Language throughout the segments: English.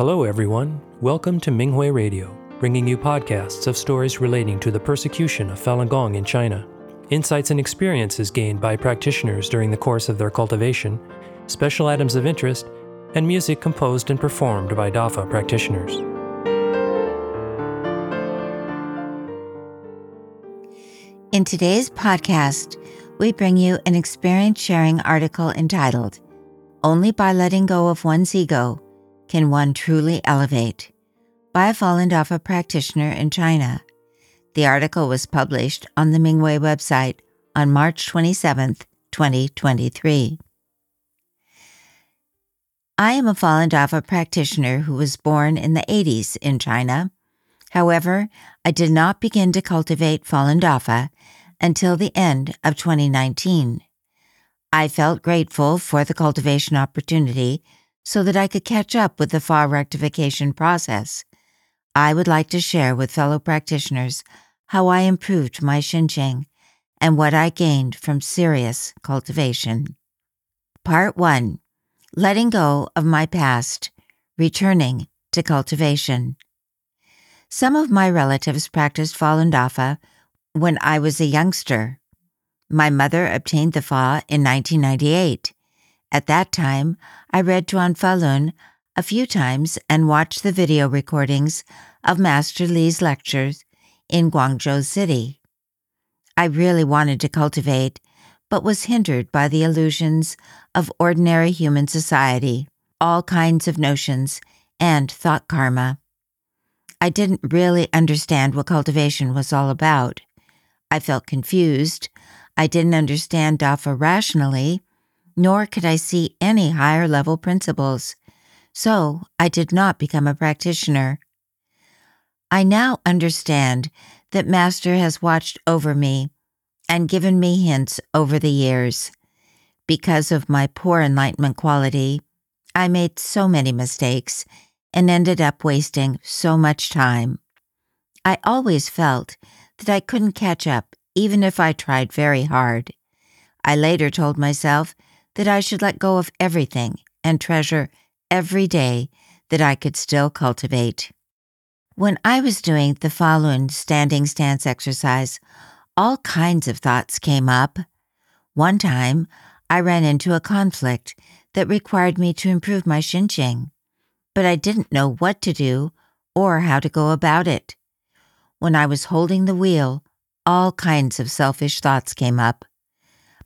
Hello, everyone. Welcome to Minghui Radio, bringing you podcasts of stories relating to the persecution of Falun Gong in China, insights and experiences gained by practitioners during the course of their cultivation, special items of interest, and music composed and performed by DAFA practitioners. In today's podcast, we bring you an experience sharing article entitled Only by Letting Go of One's Ego can one truly elevate? By a Falun Dafa practitioner in China. The article was published on the Minghui website on March 27, 2023. I am a Falun Dafa practitioner who was born in the 80s in China. However, I did not begin to cultivate Falun Dafa until the end of 2019. I felt grateful for the cultivation opportunity so that I could catch up with the Fa rectification process. I would like to share with fellow practitioners how I improved my xinxing and what I gained from serious cultivation. Part 1 Letting Go of My Past, Returning to Cultivation. Some of my relatives practiced Falun Dafa when I was a youngster. My mother obtained the Fa in 1998 at that time, I read Zhuan Falun a few times and watched the video recordings of Master Li's lectures in Guangzhou City. I really wanted to cultivate, but was hindered by the illusions of ordinary human society, all kinds of notions, and thought karma. I didn't really understand what cultivation was all about. I felt confused. I didn't understand Dafa rationally nor could I see any higher level principles, so I did not become a practitioner. I now understand that Master has watched over me and given me hints over the years. Because of my poor enlightenment quality, I made so many mistakes and ended up wasting so much time. I always felt that I couldn't catch up even if I tried very hard. I later told myself that I should let go of everything and treasure every day that I could still cultivate. When I was doing the Falun standing stance exercise, all kinds of thoughts came up. One time, I ran into a conflict that required me to improve my xinxing, but I didn't know what to do or how to go about it. When I was holding the wheel, all kinds of selfish thoughts came up.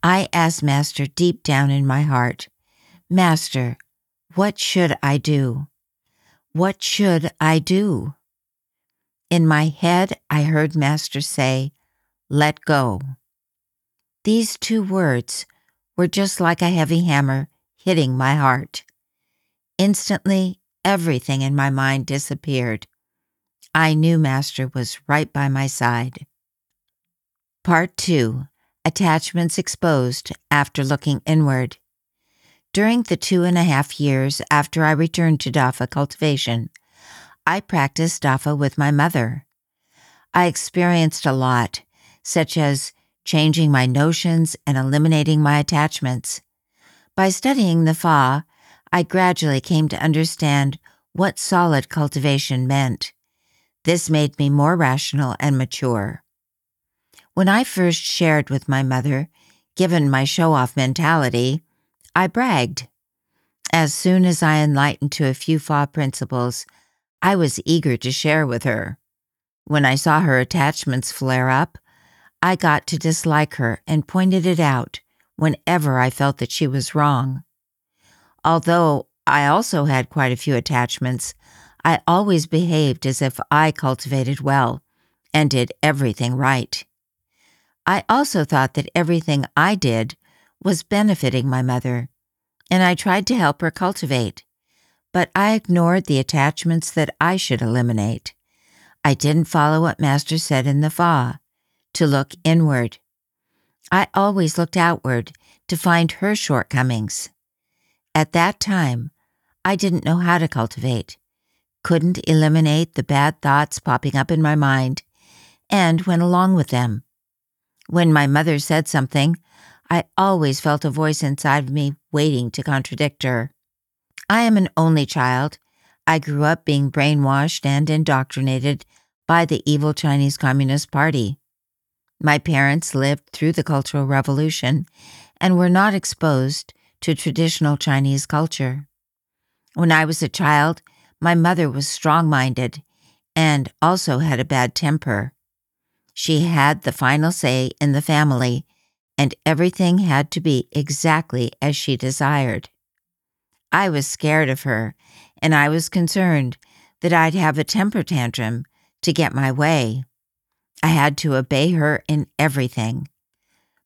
I asked Master deep down in my heart, Master, what should I do? What should I do? In my head, I heard Master say, Let go. These two words were just like a heavy hammer hitting my heart. Instantly, everything in my mind disappeared. I knew Master was right by my side. Part 2 attachments exposed after looking inward. During the two and a half years after I returned to Dafa cultivation, I practiced Dafa with my mother. I experienced a lot, such as changing my notions and eliminating my attachments. By studying the Fa, I gradually came to understand what solid cultivation meant. This made me more rational and mature. When I first shared with my mother, given my show off mentality, I bragged. As soon as I enlightened to a few Fa principles, I was eager to share with her. When I saw her attachments flare up, I got to dislike her and pointed it out whenever I felt that she was wrong. Although I also had quite a few attachments, I always behaved as if I cultivated well and did everything right. I also thought that everything I did was benefiting my mother, and I tried to help her cultivate. But I ignored the attachments that I should eliminate. I didn't follow what Master said in the Fa to look inward. I always looked outward to find her shortcomings. At that time, I didn't know how to cultivate, couldn't eliminate the bad thoughts popping up in my mind, and went along with them. When my mother said something, I always felt a voice inside me waiting to contradict her. I am an only child. I grew up being brainwashed and indoctrinated by the evil Chinese Communist Party. My parents lived through the Cultural Revolution and were not exposed to traditional Chinese culture. When I was a child, my mother was strong minded and also had a bad temper. She had the final say in the family, and everything had to be exactly as she desired. I was scared of her, and I was concerned that I'd have a temper tantrum to get my way. I had to obey her in everything.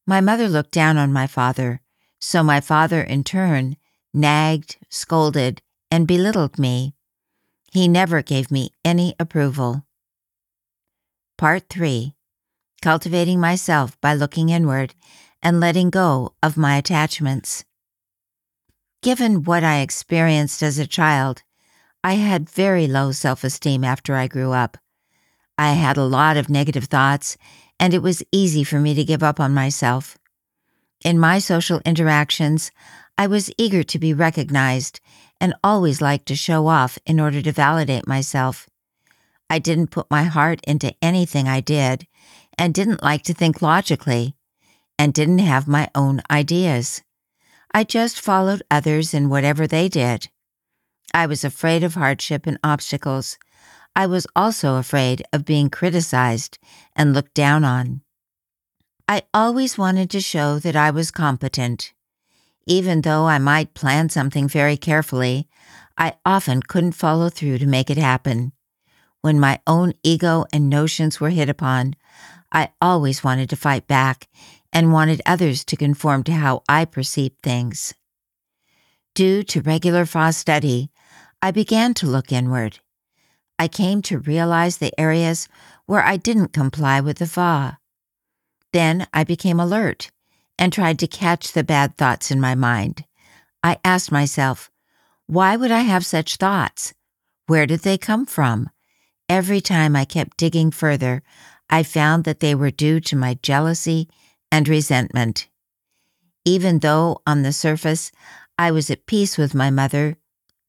My mother looked down on my father, so my father, in turn, nagged, scolded, and belittled me. He never gave me any approval. Part 3 Cultivating Myself by Looking Inward and Letting Go of My Attachments. Given what I experienced as a child, I had very low self esteem after I grew up. I had a lot of negative thoughts, and it was easy for me to give up on myself. In my social interactions, I was eager to be recognized and always liked to show off in order to validate myself. I didn't put my heart into anything I did and didn't like to think logically and didn't have my own ideas. I just followed others in whatever they did. I was afraid of hardship and obstacles. I was also afraid of being criticized and looked down on. I always wanted to show that I was competent. Even though I might plan something very carefully, I often couldn't follow through to make it happen. When my own ego and notions were hit upon, I always wanted to fight back and wanted others to conform to how I perceived things. Due to regular Fa study, I began to look inward. I came to realize the areas where I didn't comply with the Fa. Then I became alert and tried to catch the bad thoughts in my mind. I asked myself, why would I have such thoughts? Where did they come from? Every time I kept digging further, I found that they were due to my jealousy and resentment. Even though on the surface I was at peace with my mother,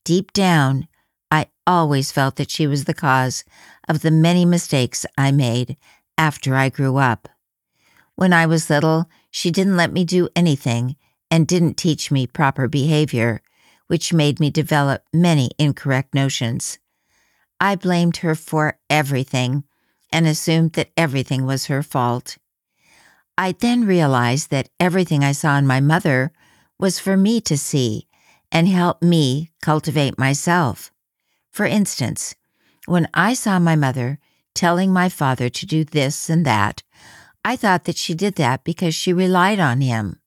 deep down I always felt that she was the cause of the many mistakes I made after I grew up. When I was little, she didn't let me do anything and didn't teach me proper behavior, which made me develop many incorrect notions. I blamed her for everything and assumed that everything was her fault. I then realized that everything I saw in my mother was for me to see and help me cultivate myself. For instance, when I saw my mother telling my father to do this and that, I thought that she did that because she relied on him.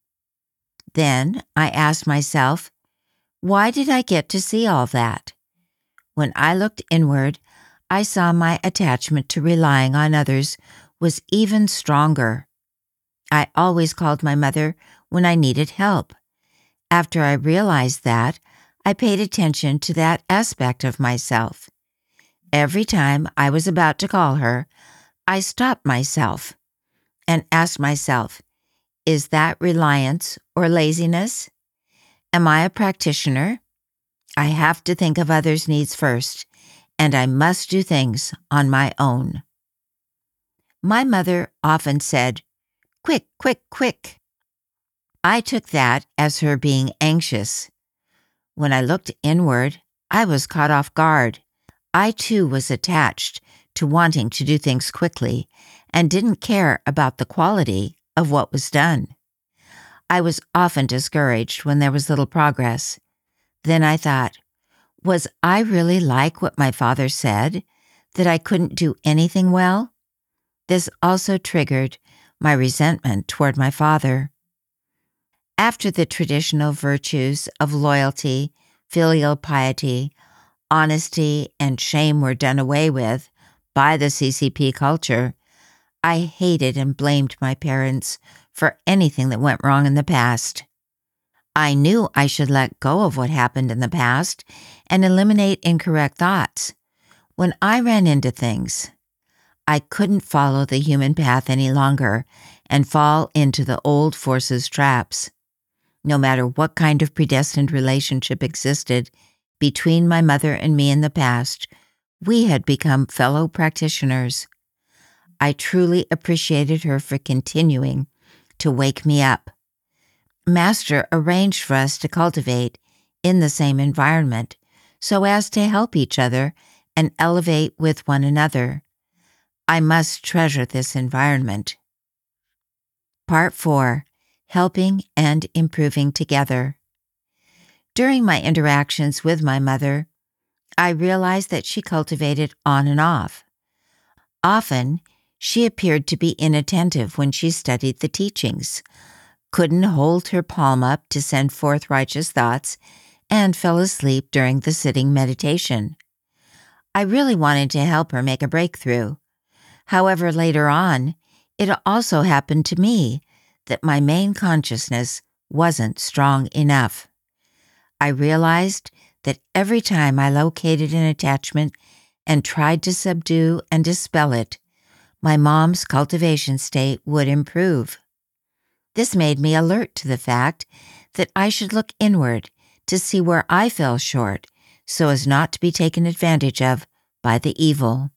Then I asked myself, why did I get to see all that? When I looked inward, I saw my attachment to relying on others was even stronger. I always called my mother when I needed help. After I realized that, I paid attention to that aspect of myself. Every time I was about to call her, I stopped myself and asked myself, is that reliance or laziness? Am I a practitioner? I have to think of others' needs first, and I must do things on my own. My mother often said, Quick, quick, quick. I took that as her being anxious. When I looked inward, I was caught off guard. I too was attached to wanting to do things quickly and didn't care about the quality of what was done. I was often discouraged when there was little progress. Then I thought, was I really like what my father said, that I couldn't do anything well? This also triggered my resentment toward my father. After the traditional virtues of loyalty, filial piety, honesty, and shame were done away with by the CCP culture, I hated and blamed my parents for anything that went wrong in the past. I knew I should let go of what happened in the past and eliminate incorrect thoughts. When I ran into things, I couldn't follow the human path any longer and fall into the old forces traps no matter what kind of predestined relationship existed between my mother and me in the past, we had become fellow practitioners. I truly appreciated her for continuing to wake me up. Master arranged for us to cultivate in the same environment so as to help each other and elevate with one another. I must treasure this environment. Part 4 Helping and Improving Together. During my interactions with my mother, I realized that she cultivated on and off. Often, she appeared to be inattentive when she studied the teachings, couldn't hold her palm up to send forth righteous thoughts, and fell asleep during the sitting meditation. I really wanted to help her make a breakthrough. However, later on, it also happened to me that my main consciousness wasn't strong enough. I realized that every time I located an attachment and tried to subdue and dispel it, my mom's cultivation state would improve. This made me alert to the fact that I should look inward to see where I fell short so as not to be taken advantage of by the evil.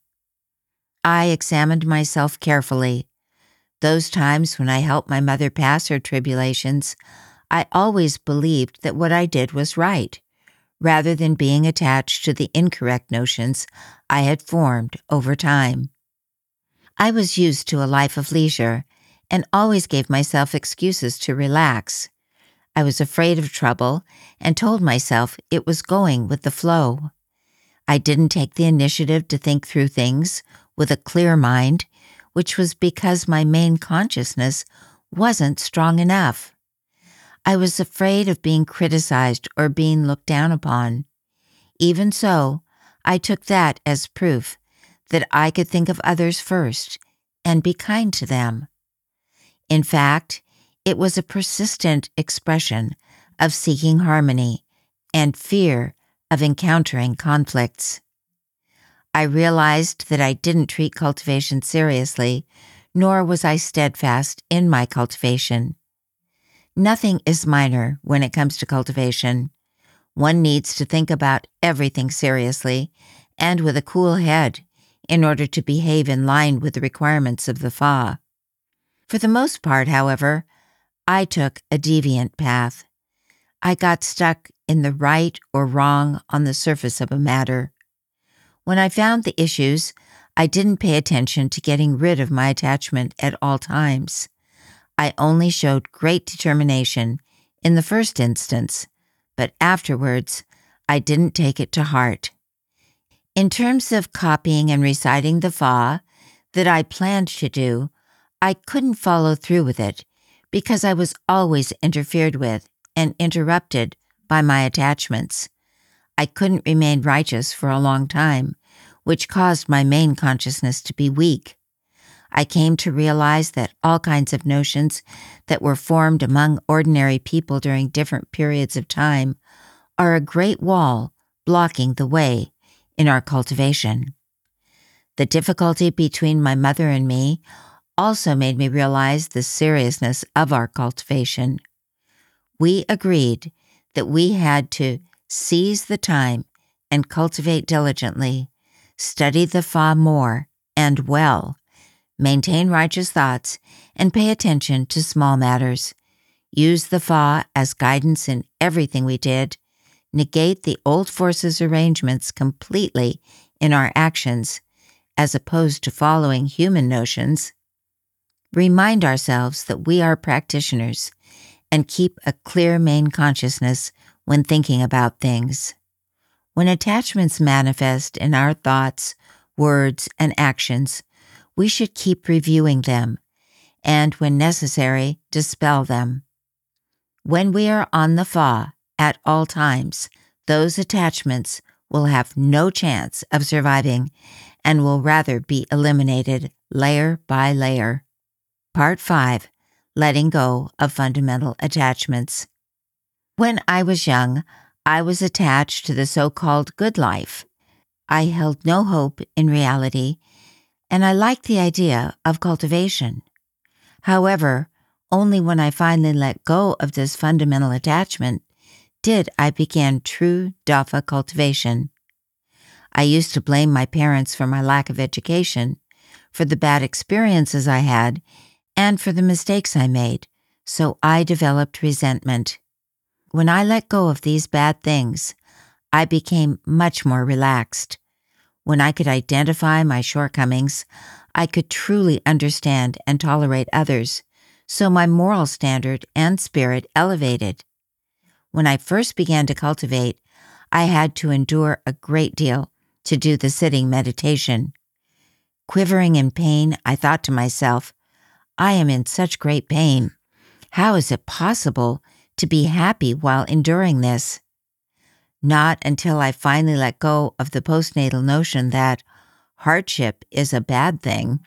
I examined myself carefully. Those times when I helped my mother pass her tribulations, I always believed that what I did was right, rather than being attached to the incorrect notions I had formed over time. I was used to a life of leisure and always gave myself excuses to relax. I was afraid of trouble and told myself it was going with the flow. I didn't take the initiative to think through things with a clear mind, which was because my main consciousness wasn't strong enough. I was afraid of being criticized or being looked down upon. Even so, I took that as proof that I could think of others first and be kind to them. In fact, it was a persistent expression of seeking harmony and fear of encountering conflicts. I realized that I didn't treat cultivation seriously, nor was I steadfast in my cultivation. Nothing is minor when it comes to cultivation. One needs to think about everything seriously and with a cool head in order to behave in line with the requirements of the Fa. For the most part, however, I took a deviant path. I got stuck in the right or wrong on the surface of a matter. When I found the issues, I didn't pay attention to getting rid of my attachment at all times. I only showed great determination in the first instance, but afterwards, I didn't take it to heart. In terms of copying and reciting the Fa that I planned to do, I couldn't follow through with it because I was always interfered with and interrupted by my attachments. I couldn't remain righteous for a long time, which caused my main consciousness to be weak. I came to realize that all kinds of notions that were formed among ordinary people during different periods of time are a great wall blocking the way in our cultivation. The difficulty between my mother and me also made me realize the seriousness of our cultivation. We agreed that we had to seize the time and cultivate diligently, study the Fa more and well, maintain righteous thoughts, and pay attention to small matters, use the Fa as guidance in everything we did, negate the old forces arrangements completely in our actions, as opposed to following human notions, remind ourselves that we are practitioners and keep a clear main consciousness when thinking about things. When attachments manifest in our thoughts, words, and actions, we should keep reviewing them and, when necessary, dispel them. When we are on the Fa at all times, those attachments will have no chance of surviving and will rather be eliminated layer by layer. Part 5 Letting Go of Fundamental Attachments. When I was young, I was attached to the so called good life. I held no hope in reality, and I liked the idea of cultivation. However, only when I finally let go of this fundamental attachment did I begin true Dafa cultivation. I used to blame my parents for my lack of education, for the bad experiences I had, and for the mistakes I made, so I developed resentment. When I let go of these bad things, I became much more relaxed. When I could identify my shortcomings, I could truly understand and tolerate others, so my moral standard and spirit elevated. When I first began to cultivate, I had to endure a great deal to do the sitting meditation. Quivering in pain, I thought to myself, I am in such great pain. How is it possible to be happy while enduring this? Not until I finally let go of the postnatal notion that hardship is a bad thing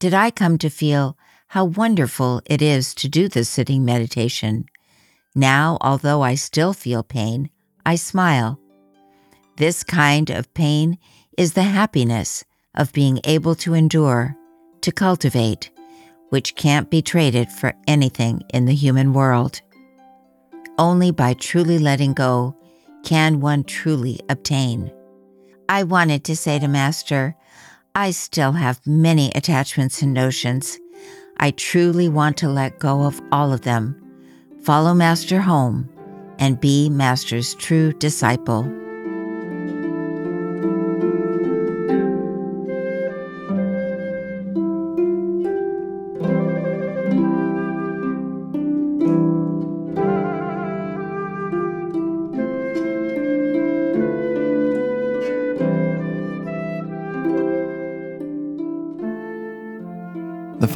did I come to feel how wonderful it is to do this sitting meditation. Now, although I still feel pain, I smile. This kind of pain is the happiness of being able to endure, to cultivate, which can't be traded for anything in the human world. Only by truly letting go can one truly obtain. I wanted to say to Master, I still have many attachments and notions. I truly want to let go of all of them, follow Master home, and be Master's true disciple.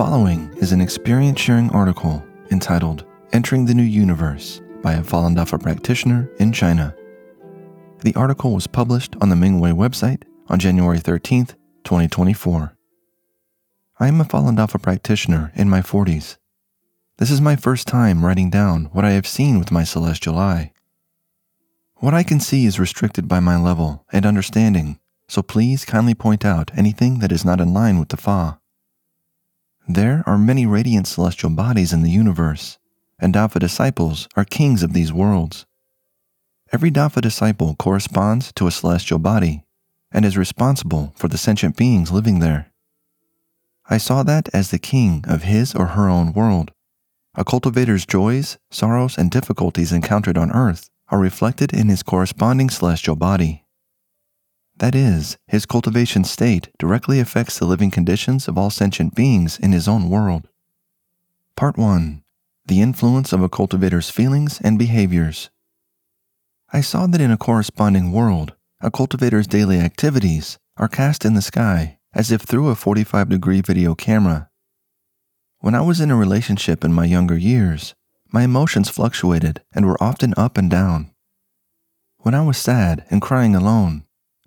Following is an experience sharing article entitled Entering the New Universe by a Falun Dafa practitioner in China. The article was published on the Minghui website on January 13th, 2024. I am a Falun Dafa practitioner in my 40s. This is my first time writing down what I have seen with my celestial eye. What I can see is restricted by my level and understanding, so please kindly point out anything that is not in line with the Fa. There are many radiant celestial bodies in the universe, and Dafa disciples are kings of these worlds. Every Dafa disciple corresponds to a celestial body and is responsible for the sentient beings living there. I saw that as the king of his or her own world. A cultivator's joys, sorrows, and difficulties encountered on earth are reflected in his corresponding celestial body. That is, his cultivation state directly affects the living conditions of all sentient beings in his own world. Part 1 The Influence of a Cultivator's Feelings and Behaviors. I saw that in a corresponding world, a cultivator's daily activities are cast in the sky as if through a 45 degree video camera. When I was in a relationship in my younger years, my emotions fluctuated and were often up and down. When I was sad and crying alone,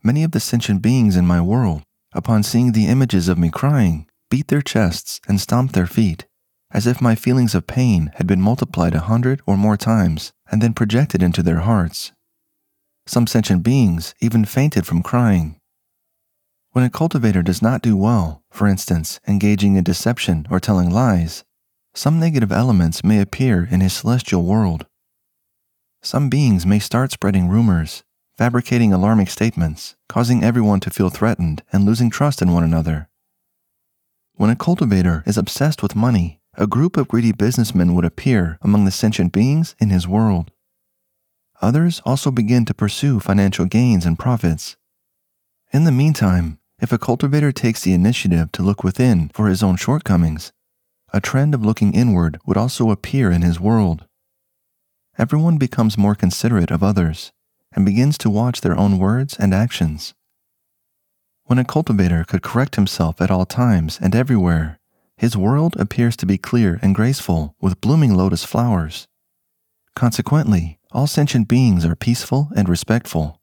Many of the sentient beings in my world, upon seeing the images of me crying, beat their chests and stomped their feet, as if my feelings of pain had been multiplied a hundred or more times and then projected into their hearts. Some sentient beings even fainted from crying. When a cultivator does not do well, for instance, engaging in deception or telling lies, some negative elements may appear in his celestial world. Some beings may start spreading rumors, fabricating alarming statements, causing everyone to feel threatened and losing trust in one another. When a cultivator is obsessed with money, a group of greedy businessmen would appear among the sentient beings in his world. Others also begin to pursue financial gains and profits. In the meantime, if a cultivator takes the initiative to look within for his own shortcomings, a trend of looking inward would also appear in his world. Everyone becomes more considerate of others and begins to watch their own words and actions. When a cultivator could correct himself at all times and everywhere, his world appears to be clear and graceful with blooming lotus flowers. Consequently, all sentient beings are peaceful and respectful.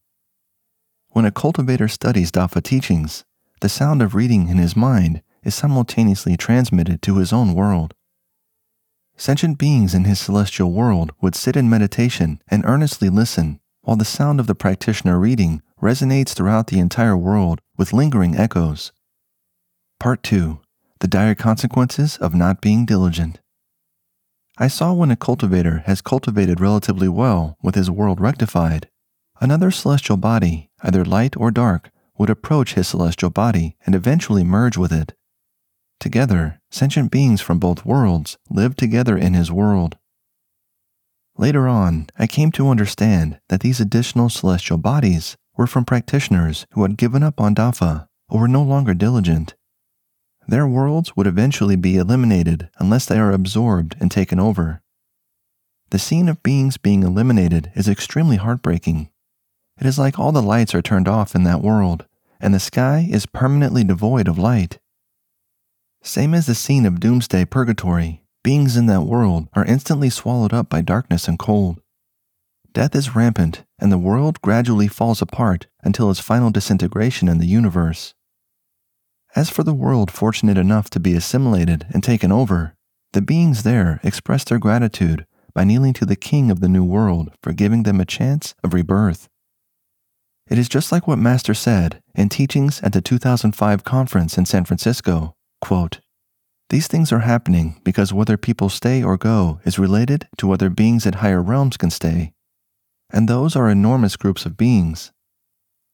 When a cultivator studies Dafa teachings, the sound of reading in his mind is simultaneously transmitted to his own world. Sentient beings in his celestial world would sit in meditation and earnestly listen while the sound of the practitioner reading resonates throughout the entire world with lingering echoes. Part 2 The Dire Consequences of Not Being Diligent. I saw when a cultivator has cultivated relatively well with his world rectified, another celestial body, either light or dark, would approach his celestial body and eventually merge with it. Together, sentient beings from both worlds lived together in his world. Later on, I came to understand that these additional celestial bodies were from practitioners who had given up on Dafa or were no longer diligent. Their worlds would eventually be eliminated unless they are absorbed and taken over. The scene of beings being eliminated is extremely heartbreaking. It is like all the lights are turned off in that world, and the sky is permanently devoid of light. Same as the scene of Doomsday Purgatory, beings in that world are instantly swallowed up by darkness and cold. Death is rampant, and the world gradually falls apart until its final disintegration in the universe. As for the world fortunate enough to be assimilated and taken over, the beings there express their gratitude by kneeling to the King of the New World for giving them a chance of rebirth. It is just like what Master said in teachings at the 2005 conference in San Francisco quote, These things are happening because whether people stay or go is related to whether beings at higher realms can stay. And those are enormous groups of beings.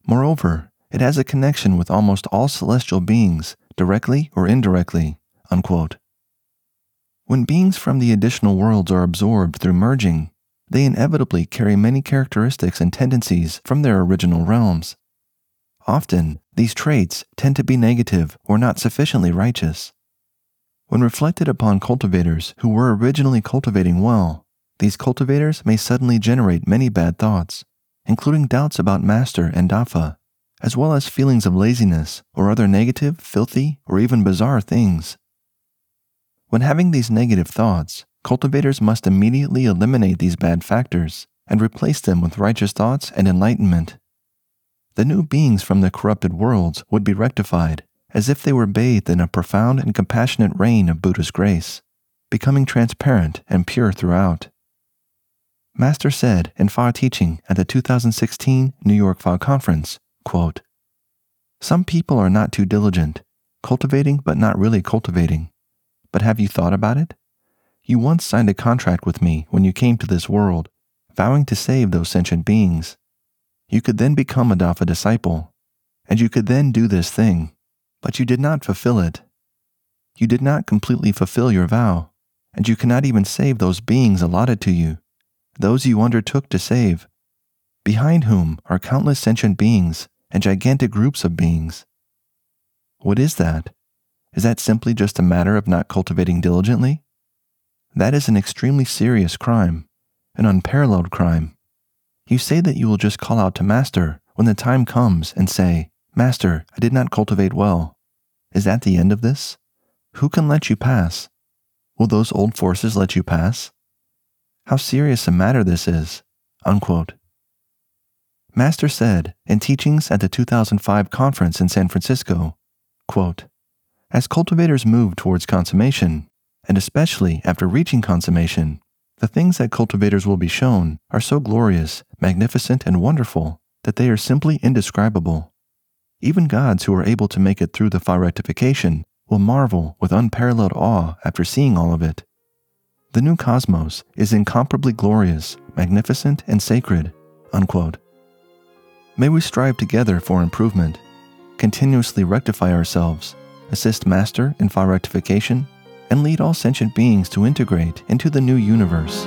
Moreover, it has a connection with almost all celestial beings, directly or indirectly. Unquote. When beings from the additional worlds are absorbed through merging, they inevitably carry many characteristics and tendencies from their original realms. Often, these traits tend to be negative or not sufficiently righteous. When reflected upon cultivators who were originally cultivating well, these cultivators may suddenly generate many bad thoughts, including doubts about Master and Dafa, as well as feelings of laziness or other negative, filthy, or even bizarre things. When having these negative thoughts, cultivators must immediately eliminate these bad factors and replace them with righteous thoughts and enlightenment. The new beings from the corrupted worlds would be rectified as if they were bathed in a profound and compassionate rain of Buddha's grace, becoming transparent and pure throughout. Master said in Fa teaching at the 2016 New York Fa Conference, quote, Some people are not too diligent, cultivating but not really cultivating. But have you thought about it? You once signed a contract with me when you came to this world, vowing to save those sentient beings. You could then become a Dafa disciple, and you could then do this thing, but you did not fulfill it. You did not completely fulfill your vow, and you cannot even save those beings allotted to you, those you undertook to save, behind whom are countless sentient beings and gigantic groups of beings. What is that? Is that simply just a matter of not cultivating diligently? That is an extremely serious crime, an unparalleled crime. You say that you will just call out to Master when the time comes and say, Master, I did not cultivate well. Is that the end of this? Who can let you pass? Will those old forces let you pass? How serious a matter this is. Unquote. Master said in teachings at the 2005 conference in San Francisco, quote, As cultivators move towards consummation, and especially after reaching consummation, the things that cultivators will be shown are so glorious, magnificent, and wonderful that they are simply indescribable. Even gods who are able to make it through the Fa rectification will marvel with unparalleled awe after seeing all of it. The new cosmos is incomparably glorious, magnificent, and sacred. Unquote. May we strive together for improvement, continuously rectify ourselves, assist Master in Fa rectification, and lead all sentient beings to integrate into the new universe.